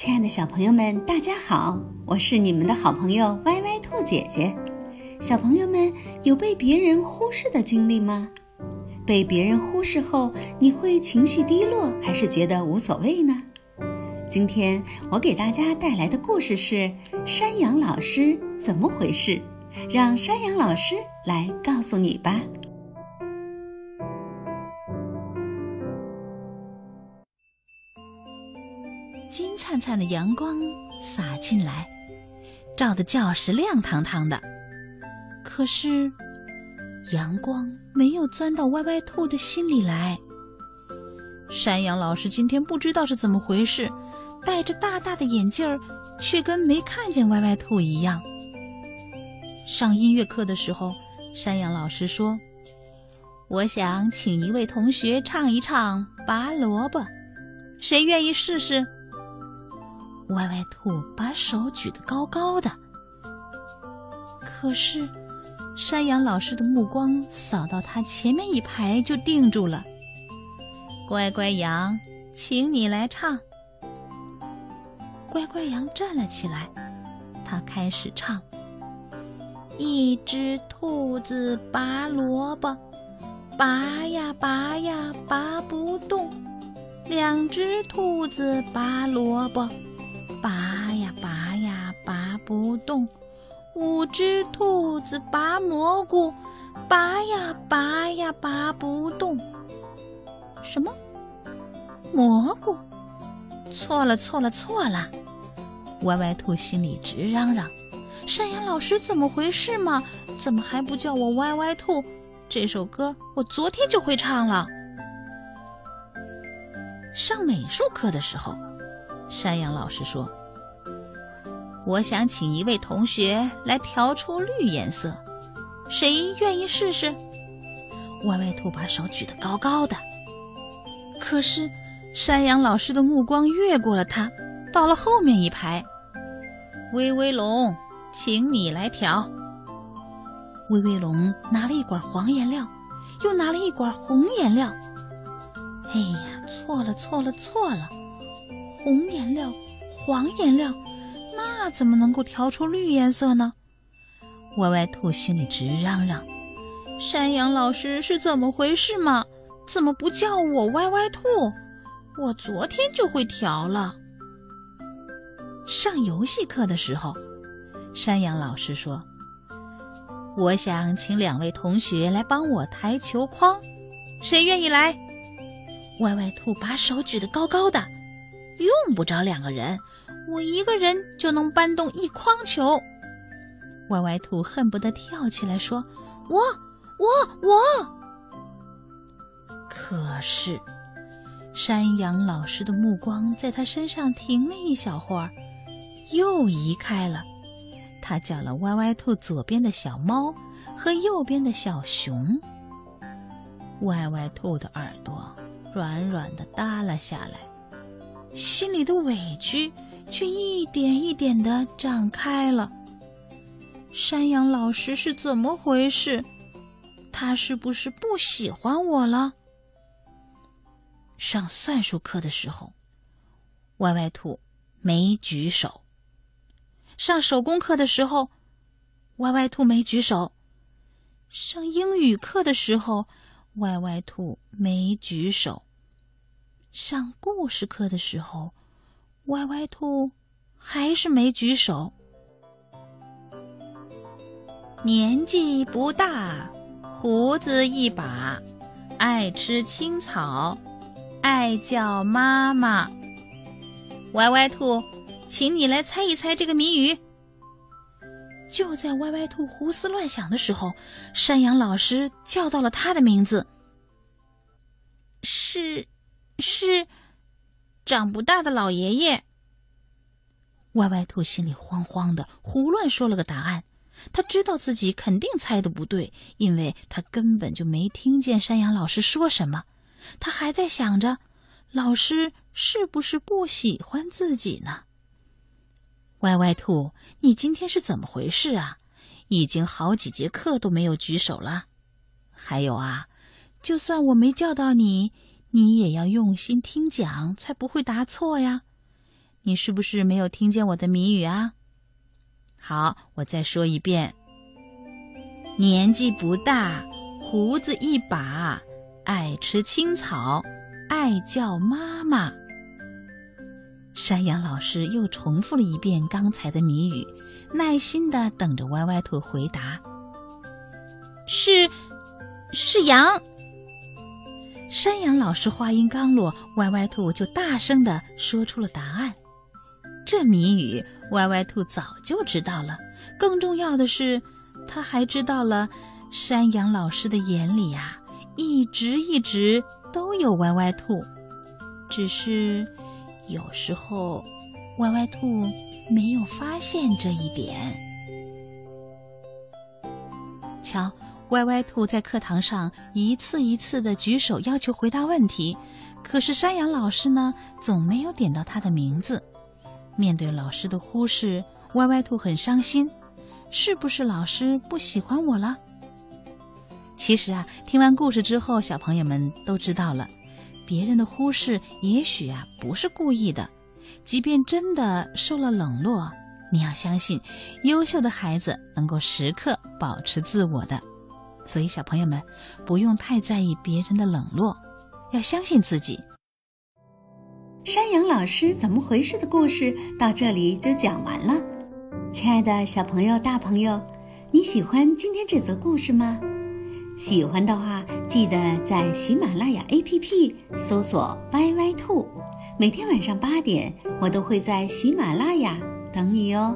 亲爱的小朋友们，大家好！我是你们的好朋友歪歪兔姐姐。小朋友们有被别人忽视的经历吗？被别人忽视后，你会情绪低落，还是觉得无所谓呢？今天我给大家带来的故事是《山羊老师怎么回事》，让山羊老师来告诉你吧。金灿灿的阳光洒进来，照得教室亮堂堂的。可是，阳光没有钻到歪歪兔的心里来。山羊老师今天不知道是怎么回事，戴着大大的眼镜儿，却跟没看见歪歪兔一样。上音乐课的时候，山羊老师说：“我想请一位同学唱一唱《拔萝卜》，谁愿意试试？”歪歪兔把手举得高高的，可是山羊老师的目光扫到他前面一排就定住了。乖乖羊，请你来唱。乖乖羊站了起来，他开始唱：一只兔子拔萝卜，拔呀拔呀拔不动；两只兔子拔萝卜。拔呀拔呀拔不动，五只兔子拔蘑菇，拔呀拔呀拔不动。什么？蘑菇？错了错了错了！歪歪兔心里直嚷嚷：“山羊老师怎么回事嘛？怎么还不叫我歪歪兔？这首歌我昨天就会唱了。”上美术课的时候。山羊老师说：“我想请一位同学来调出绿颜色，谁愿意试试？”歪歪兔把手举得高高的，可是山羊老师的目光越过了他，到了后面一排。威威龙，请你来调。威威龙拿了一管黄颜料，又拿了一管红颜料。哎呀，错了，错了，错了！红颜料，黄颜料，那怎么能够调出绿颜色呢？歪歪兔心里直嚷嚷：“山羊老师是怎么回事嘛？怎么不叫我歪歪兔？我昨天就会调了。”上游戏课的时候，山羊老师说：“我想请两位同学来帮我抬球框，谁愿意来？”歪歪兔把手举得高高的。用不着两个人，我一个人就能搬动一筐球。歪歪兔恨不得跳起来说：“我，我，我！”可是，山羊老师的目光在他身上停了一小会儿，又移开了。他叫了歪歪兔左边的小猫和右边的小熊。歪歪兔的耳朵软软的耷拉下来。心里的委屈却一点一点的长开了。山羊老师是怎么回事？他是不是不喜欢我了？上算术课的时候，歪歪兔没举手；上手工课的时候，歪歪兔没举手；上英语课的时候，歪歪兔没举手。上故事课的时候，歪歪兔还是没举手。年纪不大，胡子一把，爱吃青草，爱叫妈妈。歪歪兔，请你来猜一猜这个谜语。就在歪歪兔胡思乱想的时候，山羊老师叫到了他的名字。是。是长不大的老爷爷。歪歪兔心里慌慌的，胡乱说了个答案。他知道自己肯定猜的不对，因为他根本就没听见山羊老师说什么。他还在想着，老师是不是不喜欢自己呢？歪歪兔，你今天是怎么回事啊？已经好几节课都没有举手了。还有啊，就算我没叫到你。你也要用心听讲，才不会答错呀。你是不是没有听见我的谜语啊？好，我再说一遍。年纪不大，胡子一把，爱吃青草，爱叫妈妈。山羊老师又重复了一遍刚才的谜语，耐心的等着歪歪兔回答。是，是羊。山羊老师话音刚落，歪歪兔就大声的说出了答案。这谜语，歪歪兔早就知道了。更重要的是，他还知道了，山羊老师的眼里呀，一直一直都有歪歪兔，只是有时候，歪歪兔没有发现这一点。瞧，歪歪兔在课堂上一次一次的举手要求回答问题，可是山羊老师呢，总没有点到他的名字。面对老师的忽视，歪歪兔很伤心。是不是老师不喜欢我了？其实啊，听完故事之后，小朋友们都知道了，别人的忽视也许啊不是故意的。即便真的受了冷落，你要相信，优秀的孩子能够时刻保持自我的。所以，小朋友们不用太在意别人的冷落，要相信自己。山羊老师怎么回事的故事到这里就讲完了，亲爱的小朋友、大朋友，你喜欢今天这则故事吗？喜欢的话，记得在喜马拉雅 APP 搜索“歪歪兔”，每天晚上八点，我都会在喜马拉雅等你哦。